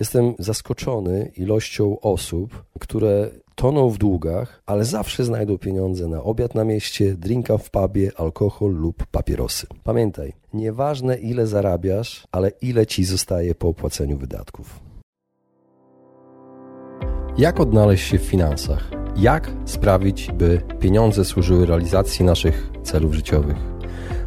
Jestem zaskoczony ilością osób, które toną w długach, ale zawsze znajdą pieniądze na obiad na mieście, drinka w pubie, alkohol lub papierosy. Pamiętaj, nieważne ile zarabiasz, ale ile ci zostaje po opłaceniu wydatków. Jak odnaleźć się w finansach? Jak sprawić, by pieniądze służyły realizacji naszych celów życiowych?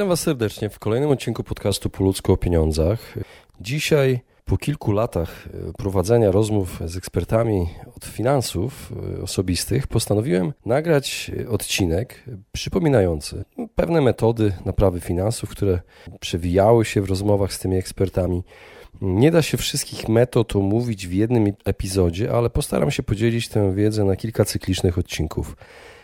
Witam Was serdecznie w kolejnym odcinku podcastu Po ludzku o pieniądzach. Dzisiaj po kilku latach e, prowadzenia rozmów z ekspertami od finansów e, osobistych postanowiłem nagrać odcinek przypominający pewne metody naprawy finansów, które przewijały się w rozmowach z tymi ekspertami. Nie da się wszystkich metod omówić w jednym epizodzie, ale postaram się podzielić tę wiedzę na kilka cyklicznych odcinków.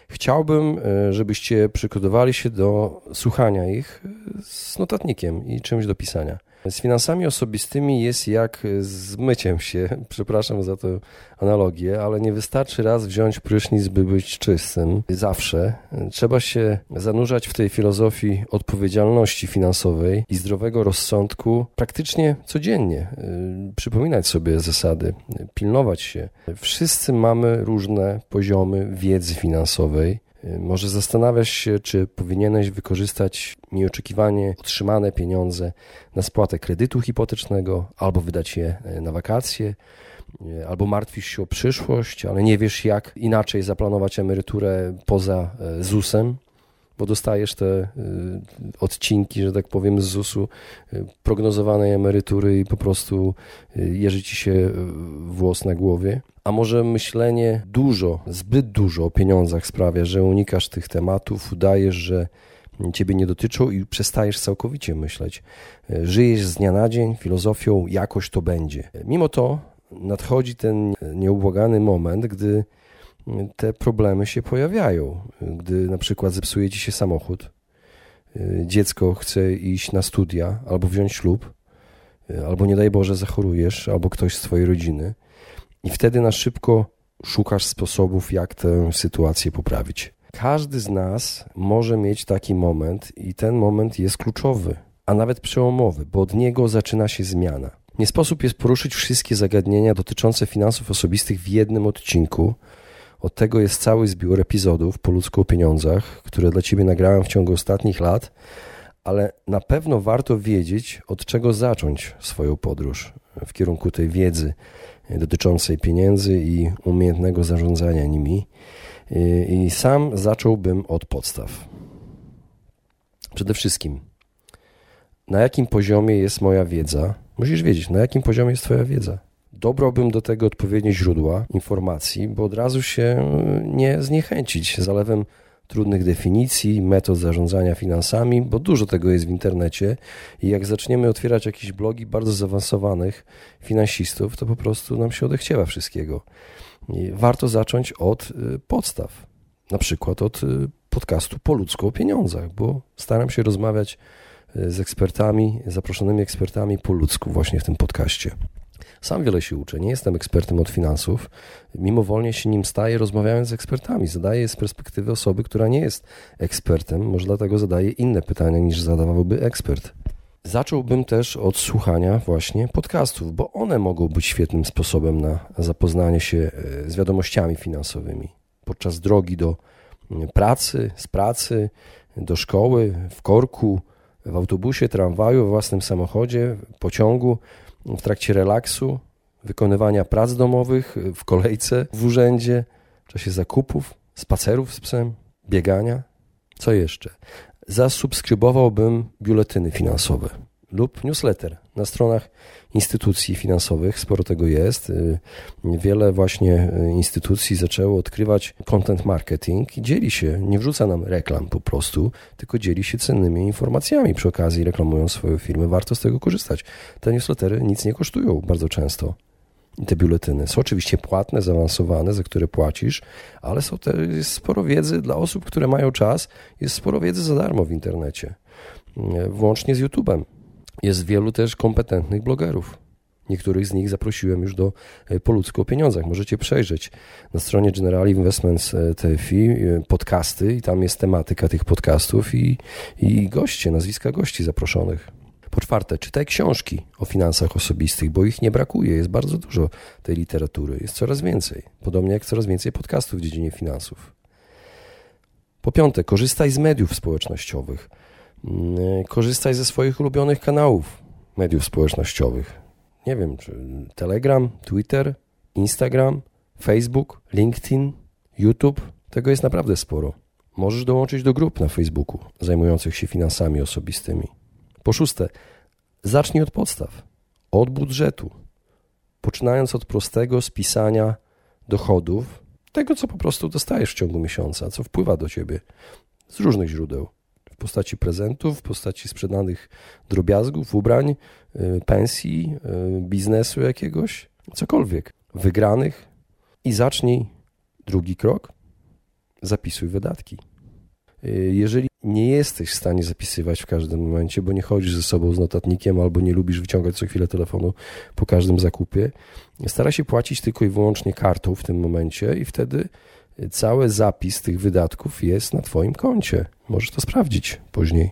Chciałbym, e, żebyście przygotowali się do słuchania ich z notatnikiem i czymś do pisania. Z finansami osobistymi jest jak z myciem się. Przepraszam za tę analogię, ale nie wystarczy raz wziąć prysznic, by być czystym. Zawsze trzeba się zanurzać w tej filozofii odpowiedzialności finansowej i zdrowego rozsądku praktycznie codziennie. Przypominać sobie zasady, pilnować się. Wszyscy mamy różne poziomy wiedzy finansowej może zastanawiasz się, czy powinieneś wykorzystać nieoczekiwanie otrzymane pieniądze na spłatę kredytu hipotecznego, albo wydać je e, na wakacje, e, albo martwisz się o przyszłość, ale nie wiesz, jak inaczej zaplanować emeryturę poza ZUS-em bo dostajesz te y, odcinki, że tak powiem, z ZUS-u y, prognozowanej emerytury i po prostu y, jeży ci się włos na głowie. A może myślenie dużo, zbyt dużo o pieniądzach sprawia, że unikasz tych tematów, udajesz, że ciebie nie dotyczą i przestajesz całkowicie myśleć. Żyjesz z dnia na dzień filozofią jakoś to będzie. Mimo to nadchodzi ten nieubłagany moment, gdy te problemy się pojawiają. Gdy na przykład zepsuje ci się samochód, dziecko chce iść na studia albo wziąć ślub, albo nie daj Boże zachorujesz, albo ktoś z twojej rodziny i wtedy na szybko szukasz sposobów, jak tę sytuację poprawić. Każdy z nas może mieć taki moment i ten moment jest kluczowy, a nawet przełomowy, bo od niego zaczyna się zmiana. Nie sposób jest poruszyć wszystkie zagadnienia dotyczące finansów osobistych w jednym odcinku, od tego jest cały zbiór epizodów po ludzku o pieniądzach, które dla Ciebie nagrałem w ciągu ostatnich lat, ale na pewno warto wiedzieć, od czego zacząć swoją podróż w kierunku tej wiedzy dotyczącej pieniędzy i umiejętnego zarządzania nimi. I sam zacząłbym od podstaw. Przede wszystkim, na jakim poziomie jest moja wiedza? Musisz wiedzieć, na jakim poziomie jest Twoja wiedza dobrałbym do tego odpowiednie źródła informacji, bo od razu się nie zniechęcić zalewem trudnych definicji, metod zarządzania finansami, bo dużo tego jest w internecie i jak zaczniemy otwierać jakieś blogi bardzo zaawansowanych finansistów, to po prostu nam się odechciewa wszystkiego. I warto zacząć od y, podstaw, na przykład od y, podcastu po ludzku o pieniądzach, bo staram się rozmawiać y, z ekspertami, zaproszonymi ekspertami po ludzku właśnie w tym podcaście. Sam wiele się uczę, nie jestem ekspertem od finansów, mimowolnie się nim staję, rozmawiając z ekspertami. Zadaję z perspektywy osoby, która nie jest ekspertem, może dlatego zadaję inne pytania niż zadawałby ekspert. Zacząłbym też od słuchania właśnie podcastów, bo one mogą być świetnym sposobem na zapoznanie się e, z wiadomościami finansowymi. Podczas drogi do pracy, z pracy, do szkoły, w korku, w autobusie, tramwaju, w własnym samochodzie, pociągu w trakcie relaksu, wykonywania prac domowych, w kolejce w urzędzie, w czasie zakupów, spacerów z psem, biegania. Co jeszcze? Zasubskrybowałbym biuletyny finansowe. Lub newsletter na stronach instytucji finansowych. Sporo tego jest. Y, wiele właśnie y, instytucji zaczęło odkrywać content marketing i dzieli się, nie wrzuca nam reklam po prostu, tylko dzieli się cennymi informacjami przy okazji, reklamują swoje firmy. Warto z tego korzystać. Te newslettery nic nie kosztują bardzo często. Te biuletyny są oczywiście płatne, zaawansowane, za które płacisz, ale są jest sporo wiedzy dla osób, które mają czas. Jest sporo wiedzy za darmo w internecie, y, włącznie z YouTube'em. Jest wielu też kompetentnych blogerów. Niektórych z nich zaprosiłem już do e, po ludzku o pieniądzach. Możecie przejrzeć na stronie General Investments e, TFI e, podcasty i tam jest tematyka tych podcastów i, i goście, nazwiska gości zaproszonych. Po czwarte, czytaj książki o finansach osobistych, bo ich nie brakuje. Jest bardzo dużo tej literatury, jest coraz więcej. Podobnie jak coraz więcej podcastów w dziedzinie finansów. Po piąte, korzystaj z mediów społecznościowych. Mm, korzystaj ze swoich ulubionych kanałów mediów społecznościowych. Nie wiem, czy Telegram, Twitter, Instagram, Facebook, LinkedIn, YouTube. Tego jest naprawdę sporo. Możesz dołączyć do grup na Facebooku zajmujących się finansami osobistymi. Po szóste, zacznij od podstaw, od budżetu, poczynając od prostego spisania dochodów, tego co po prostu dostajesz w ciągu miesiąca, co wpływa do ciebie z różnych źródeł w postaci prezentów, w postaci sprzedanych drobiazgów, ubrań, y, pensji, y, biznesu jakiegoś, cokolwiek, wygranych i zacznij drugi krok, zapisuj wydatki. Y, jeżeli nie jesteś w stanie zapisywać w każdym momencie, bo nie chodzisz ze sobą z notatnikiem albo nie lubisz wyciągać co chwilę telefonu po każdym zakupie, staraj się płacić tylko i wyłącznie kartą w tym momencie i wtedy cały zapis tych wydatków jest na Twoim koncie. Możesz to sprawdzić później.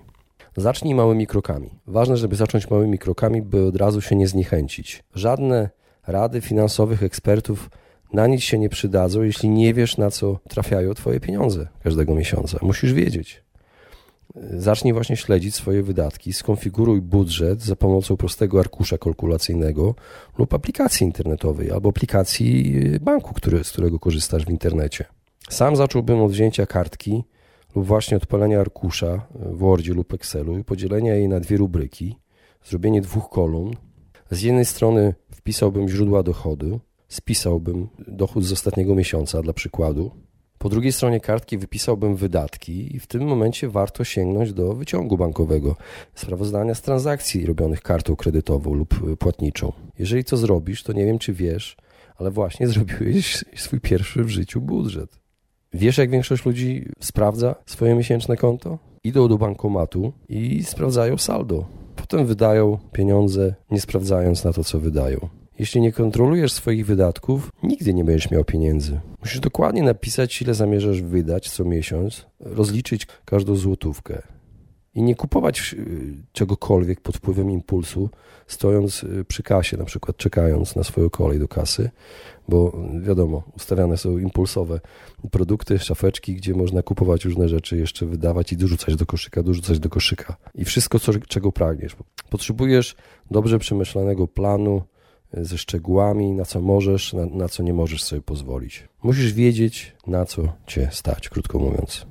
Zacznij małymi krokami. Ważne, żeby zacząć małymi krokami, by od razu się nie zniechęcić. Żadne rady finansowych ekspertów na nic się nie przydadzą, jeśli nie wiesz, na co trafiają Twoje pieniądze każdego miesiąca. Musisz wiedzieć. Zacznij właśnie śledzić swoje wydatki, skonfiguruj budżet za pomocą prostego arkusza kalkulacyjnego lub aplikacji internetowej albo aplikacji banku, który, z którego korzystasz w internecie. Sam zacząłbym od wzięcia kartki lub właśnie odpalenia arkusza w Wordzie lub Excelu i podzielenia jej na dwie rubryki, zrobienie dwóch kolumn. Z jednej strony wpisałbym źródła dochodu, spisałbym dochód z ostatniego miesiąca dla przykładu, po drugiej stronie kartki wypisałbym wydatki i w tym momencie warto sięgnąć do wyciągu bankowego, sprawozdania z transakcji robionych kartą kredytową lub płatniczą. Jeżeli to zrobisz, to nie wiem czy wiesz, ale właśnie zrobiłeś swój pierwszy w życiu budżet. Wiesz, jak większość ludzi sprawdza swoje miesięczne konto? Idą do bankomatu i sprawdzają saldo. Potem wydają pieniądze, nie sprawdzając na to, co wydają. Jeśli nie kontrolujesz swoich wydatków, nigdy nie będziesz miał pieniędzy. Musisz dokładnie napisać, ile zamierzasz wydać co miesiąc, rozliczyć każdą złotówkę i nie kupować y, czegokolwiek pod wpływem impulsu, stojąc y, przy kasie, na przykład czekając na swoją kolej do kasy, bo wiadomo, ustawiane są impulsowe produkty, szafeczki, gdzie można kupować różne rzeczy, jeszcze wydawać i dorzucać do koszyka, dorzucać do koszyka. I wszystko, co, czego pragniesz. Potrzebujesz dobrze przemyślanego planu, ze szczegółami, na co możesz, na, na co nie możesz sobie pozwolić. Musisz wiedzieć, na co cię stać, krótko mówiąc.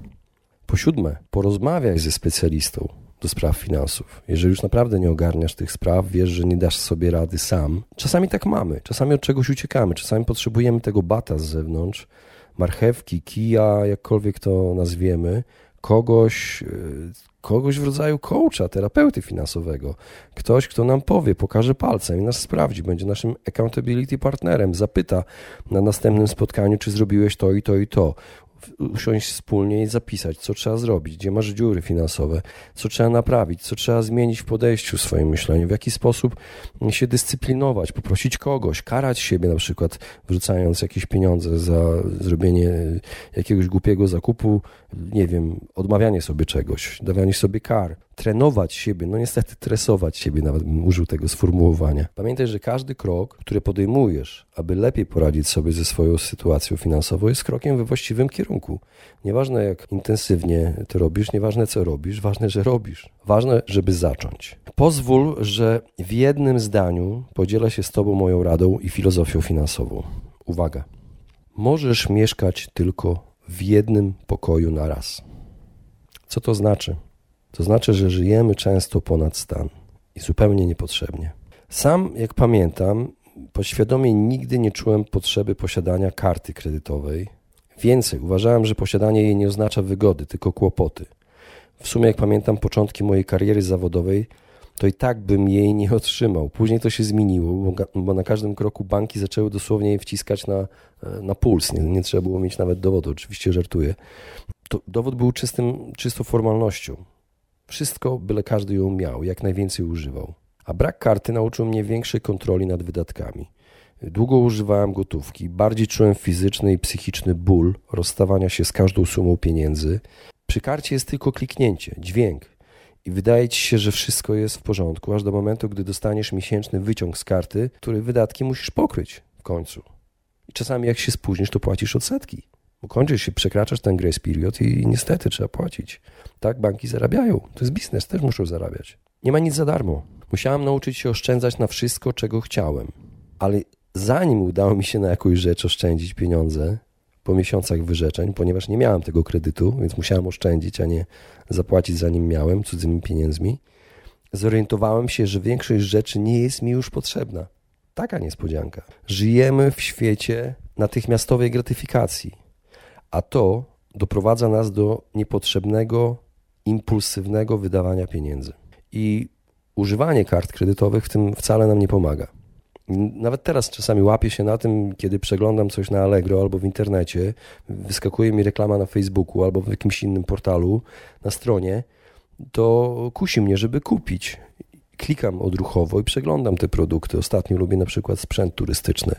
Po siódme, porozmawiaj ze specjalistą do spraw finansów. Jeżeli już naprawdę nie ogarniasz tych spraw, wiesz, że nie dasz sobie rady sam. Czasami tak mamy, czasami od czegoś uciekamy, czasami potrzebujemy tego bata z zewnątrz, marchewki, kija, jakkolwiek to nazwiemy, kogoś, y, kogoś w rodzaju coacha, terapeuty finansowego. Ktoś, kto nam powie, pokaże palcem i nas sprawdzi, będzie naszym accountability partnerem, zapyta na następnym spotkaniu, czy zrobiłeś to i to i to usiąść wspólnie i zapisać, co trzeba zrobić, gdzie masz dziury finansowe, co trzeba naprawić, co trzeba zmienić w podejściu w swoim myśleniu, w jaki sposób się dyscyplinować, poprosić kogoś, karać siebie na przykład, wrzucając jakieś pieniądze za zrobienie jakiegoś głupiego zakupu, nie wiem, odmawianie sobie czegoś, dawanie sobie kar, trenować siebie, no niestety tresować siebie, nawet bym użył tego sformułowania. Pamiętaj, że każdy krok, który podejmujesz, aby lepiej poradzić sobie ze swoją sytuacją finansową, jest krokiem we właściwym kierunku. Nieważne jak intensywnie to robisz, nieważne co robisz, ważne, że robisz. Ważne, żeby zacząć. Pozwól, że w jednym zdaniu podzielę się z Tobą moją radą i filozofią finansową. Uwaga. Możesz mieszkać tylko w jednym pokoju na raz. Co to znaczy? To znaczy, że żyjemy często ponad stan. i zupełnie niepotrzebnie. Sam, jak pamiętam, podświadomie nigdy nie czułem potrzeby posiadania karty kredytowej. Więcej, uważałem, że posiadanie jej nie oznacza wygody, tylko kłopoty. W sumie, jak pamiętam, początki mojej kariery zawodowej, to i tak bym jej nie otrzymał. Później to się zmieniło, bo na każdym kroku banki zaczęły dosłownie je wciskać na, na puls. Nie, nie trzeba było mieć nawet dowodu, oczywiście żartuję. To dowód był czystym, czystą formalnością. Wszystko, byle każdy ją miał, jak najwięcej używał. A brak karty nauczył mnie większej kontroli nad wydatkami. Długo używałem gotówki, bardziej czułem fizyczny i psychiczny ból rozstawania się z każdą sumą pieniędzy. Przy karcie jest tylko kliknięcie, dźwięk i wydaje ci się, że wszystko jest w porządku, aż do momentu, gdy dostaniesz miesięczny wyciąg z karty, który wydatki musisz pokryć w końcu. I czasami jak się spóźnisz, to płacisz odsetki. Bo kończysz się, przekraczasz ten grace period i niestety trzeba płacić. Tak, banki zarabiają. To jest biznes, też muszą zarabiać. Nie ma nic za darmo. Musiałem nauczyć się oszczędzać na wszystko, czego chciałem. Ale zanim udało mi się na jakąś rzecz oszczędzić pieniądze, po miesiącach wyrzeczeń, ponieważ nie miałem tego kredytu, więc musiałem oszczędzić, a nie zapłacić zanim miałem cudzymi pieniędzmi, zorientowałem się, że większość rzeczy nie jest mi już potrzebna. Taka niespodzianka. Żyjemy w świecie natychmiastowej gratyfikacji, a to doprowadza nas do niepotrzebnego, impulsywnego wydawania pieniędzy. I używanie kart kredytowych w tym wcale nam nie pomaga. Nawet teraz czasami łapię się na tym, kiedy przeglądam coś na Allegro albo w internecie, wyskakuje mi reklama na Facebooku albo w jakimś innym portalu na stronie, to kusi mnie, żeby kupić. Klikam odruchowo i przeglądam te produkty. Ostatnio lubię na przykład sprzęt turystyczny,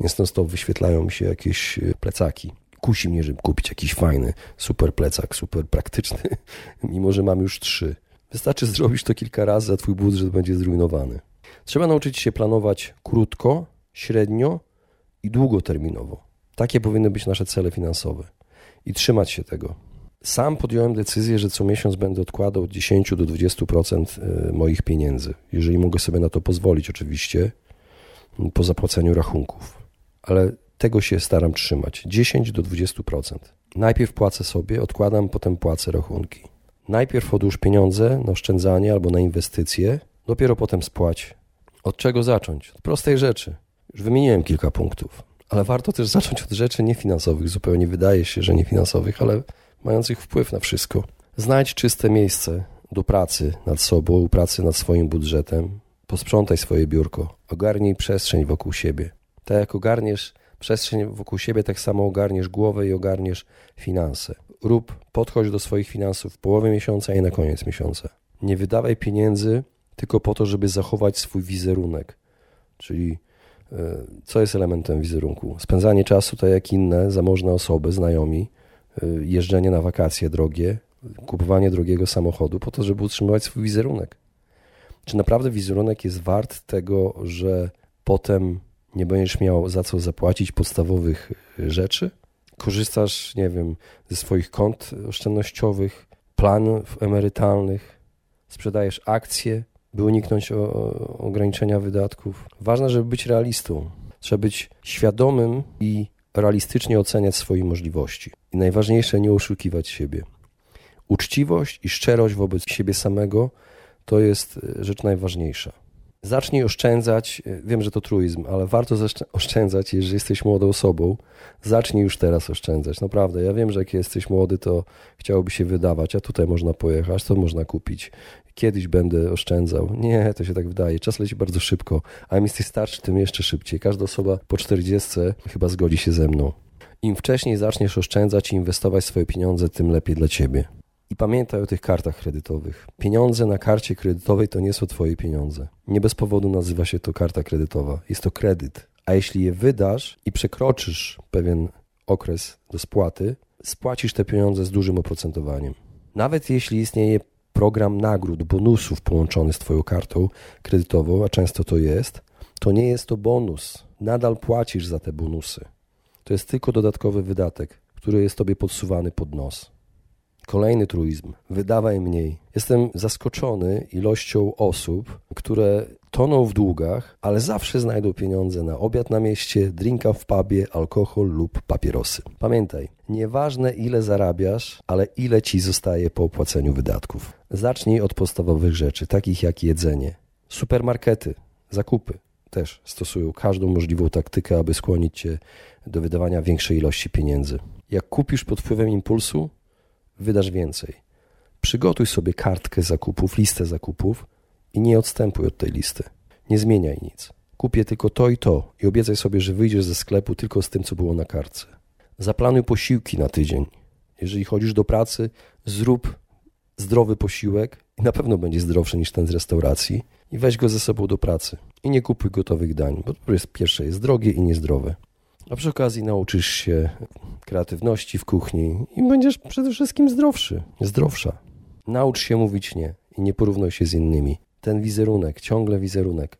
więc no stop wyświetlają mi się jakieś e, plecaki. Kusi mnie, żeby kupić jakiś fajny, super plecak, super praktyczny, mimo że mam już trzy. Wystarczy zrobić to kilka razy, a twój budżet będzie zrujnowany. Trzeba nauczyć się planować krótko, średnio i długoterminowo. Takie powinny być nasze cele finansowe i trzymać się tego. Sam podjąłem decyzję, że co miesiąc będę odkładał od 10 do 20% e, moich pieniędzy, jeżeli mogę sobie na to pozwolić, oczywiście, po zapłaceniu rachunków. Ale tego się staram trzymać 10 do 20%. Najpierw płacę sobie, odkładam, potem płacę rachunki. Najpierw odłóż pieniądze na oszczędzanie albo na inwestycje, dopiero potem spłać od czego zacząć? Od prostej rzeczy. Już wymieniłem kilka punktów, ale warto też zacząć od rzeczy niefinansowych. Zupełnie wydaje się, że niefinansowych, ale mających wpływ na wszystko. Znajdź czyste miejsce do pracy nad sobą, pracy nad swoim budżetem. Posprzątaj swoje biurko, ogarnij przestrzeń wokół siebie. Tak jak ogarniesz przestrzeń wokół siebie, tak samo ogarniesz głowę i ogarniesz finanse. Rób, podchodź do swoich finansów w połowie miesiąca i na koniec miesiąca. Nie wydawaj pieniędzy tylko po to, żeby zachować swój wizerunek. Czyli e, co jest elementem wizerunku? Spędzanie czasu, tak jak inne zamożne osoby, znajomi, e, jeżdżenie na wakacje drogie, kupowanie drogiego samochodu po to, żeby utrzymywać swój wizerunek. Czy naprawdę wizerunek jest wart tego, że potem nie będziesz miał za co zapłacić podstawowych rzeczy? Korzystasz, nie wiem, ze swoich kont oszczędnościowych, planów emerytalnych, sprzedajesz akcje, by uniknąć ograniczenia wydatków. Ważne, żeby być realistą. Trzeba być świadomym i realistycznie oceniać swoje możliwości. I najważniejsze, nie oszukiwać siebie. Uczciwość i szczerość wobec siebie samego to jest e, rzecz najważniejsza. Zacznij oszczędzać. E, wiem, że to truizm, ale warto oszczędzać, jeżeli jesteś młodą osobą. Zacznij już teraz oszczędzać. Naprawdę, ja wiem, że jak jesteś młody, to chciałoby się wydawać, a tutaj można pojechać, to można kupić kiedyś będę oszczędzał. Nie, to się tak wydaje. Czas leci bardzo szybko, a im jesteś starszy, tym jeszcze szybciej. Każda osoba po 40 chyba zgodzi się ze mną. Im wcześniej zaczniesz oszczędzać i inwestować swoje pieniądze, tym lepiej dla ciebie. I pamiętaj o tych kartach kredytowych. Pieniądze na karcie kredytowej to nie są twoje pieniądze. Nie bez powodu nazywa się to karta kredytowa. Jest to kredyt. A jeśli je wydasz i przekroczysz pewien okres do spłaty, spłacisz te pieniądze z dużym oprocentowaniem. Nawet jeśli istnieje program nagród, bonusów połączony z Twoją kartą kredytową, a często to jest, to nie jest to bonus. Nadal płacisz za te bonusy. To jest tylko dodatkowy wydatek, który jest Tobie podsuwany pod nos. Kolejny truizm. Wydawaj mniej. Jestem zaskoczony ilością osób, które toną w długach, ale zawsze znajdą pieniądze na obiad na mieście, drinka w pubie, alkohol lub papierosy. Pamiętaj, nieważne ile zarabiasz, ale ile ci zostaje po opłaceniu wydatków. Zacznij od podstawowych rzeczy, takich jak jedzenie. Supermarkety, zakupy też stosują każdą możliwą taktykę, aby skłonić cię do wydawania większej ilości pieniędzy. Jak kupisz pod wpływem impulsu, wydasz więcej. Przygotuj sobie kartkę zakupów, listę zakupów i nie odstępuj od tej listy. Nie zmieniaj nic. Kupię tylko to i to i obiecaj sobie, że wyjdziesz ze sklepu tylko z tym, co było na kartce. Zaplanuj posiłki na tydzień. Jeżeli chodzisz do pracy, zrób zdrowy posiłek i na pewno będzie zdrowszy niż ten z restauracji i weź go ze sobą do pracy. I nie kupuj gotowych dań, bo to jest pierwsze jest drogie i niezdrowe. A przy okazji nauczysz się kreatywności w kuchni i będziesz przede wszystkim zdrowszy, zdrowsza. Naucz się mówić nie i nie porównuj się z innymi. Ten wizerunek, ciągle wizerunek.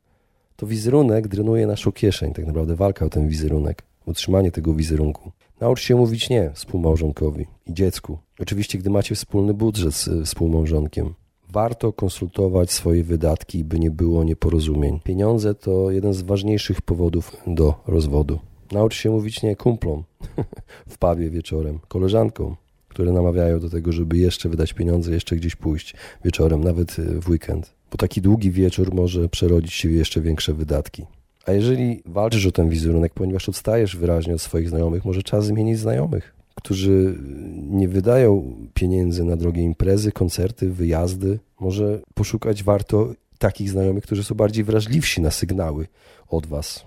To wizerunek drenuje naszą kieszeń, tak naprawdę walka o ten wizerunek, utrzymanie tego wizerunku. Naucz się mówić nie współmałżonkowi i dziecku. Oczywiście, gdy macie wspólny budżet z współmałżonkiem. Warto konsultować swoje wydatki, by nie było nieporozumień. Pieniądze to jeden z ważniejszych powodów do rozwodu. Naucz się mówić nie kumplom w pubie wieczorem, koleżankom, które namawiają do tego, żeby jeszcze wydać pieniądze, jeszcze gdzieś pójść wieczorem, nawet y, w weekend. Bo taki długi wieczór może przerodzić się w jeszcze większe wydatki. A jeżeli walczysz o ten wizerunek, ponieważ odstajesz wyraźnie od swoich znajomych, może czas zmienić znajomych, którzy nie wydają pieniędzy na drogie imprezy, koncerty, wyjazdy. Może poszukać warto takich znajomych, którzy są bardziej wrażliwsi na sygnały od Was.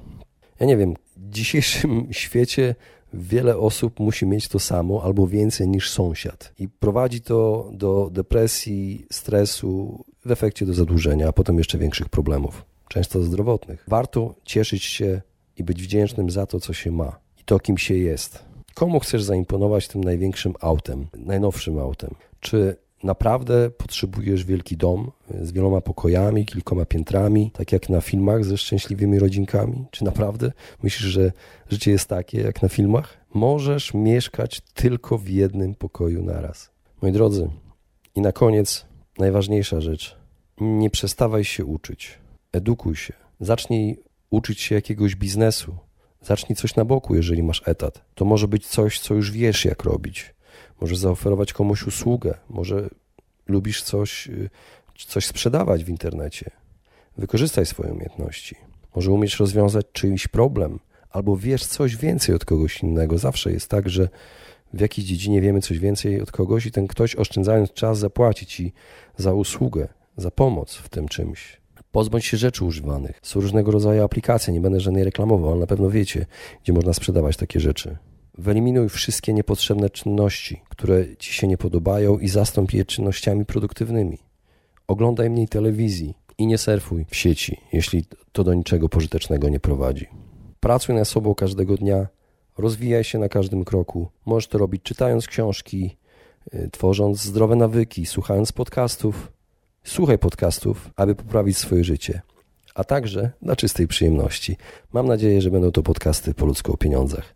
Ja nie wiem, w dzisiejszym świecie wiele osób musi mieć to samo albo więcej niż sąsiad. I prowadzi to do depresji, stresu, w efekcie do zadłużenia, a potem jeszcze większych problemów, często zdrowotnych. Warto cieszyć się i być wdzięcznym za to, co się ma i to, kim się jest. Komu chcesz zaimponować tym największym autem, najnowszym autem? Czy naprawdę potrzebujesz wielki dom z wieloma pokojami, kilkoma piętrami, tak jak na filmach ze szczęśliwymi rodzinkami? Czy naprawdę myślisz, że życie jest takie jak na filmach? Możesz mieszkać tylko w jednym pokoju naraz. Moi drodzy, i na koniec najważniejsza rzecz. Nie przestawaj się uczyć. Edukuj się. Zacznij uczyć się jakiegoś biznesu. Zacznij coś na boku, jeżeli masz etat. To może być coś, co już wiesz, jak robić. Możesz zaoferować komuś usługę, może lubisz coś, y, coś sprzedawać w internecie. Wykorzystaj swoje umiejętności. Może umiesz rozwiązać czyjś problem, albo wiesz coś więcej od kogoś innego. Zawsze jest tak, że w jakiejś dziedzinie wiemy coś więcej od kogoś i ten ktoś oszczędzając czas zapłaci ci za usługę, za pomoc w tym czymś. Pozbądź się rzeczy używanych. Są różnego rodzaju aplikacje, nie będę żadnej reklamował, ale na pewno wiecie, gdzie można sprzedawać takie rzeczy. Wyeliminuj wszystkie niepotrzebne czynności, które ci się nie podobają i zastąp je czynnościami produktywnymi. Oglądaj mniej telewizji i nie surfuj w sieci, jeśli to do niczego pożytecznego nie prowadzi. Pracuj nad sobą każdego dnia, rozwijaj się na każdym kroku. Możesz to robić czytając książki, y, tworząc zdrowe nawyki, słuchając podcastów. Słuchaj podcastów, aby poprawić swoje życie, a także dla czystej przyjemności. Mam nadzieję, że będą to podcasty po ludzku o pieniądzach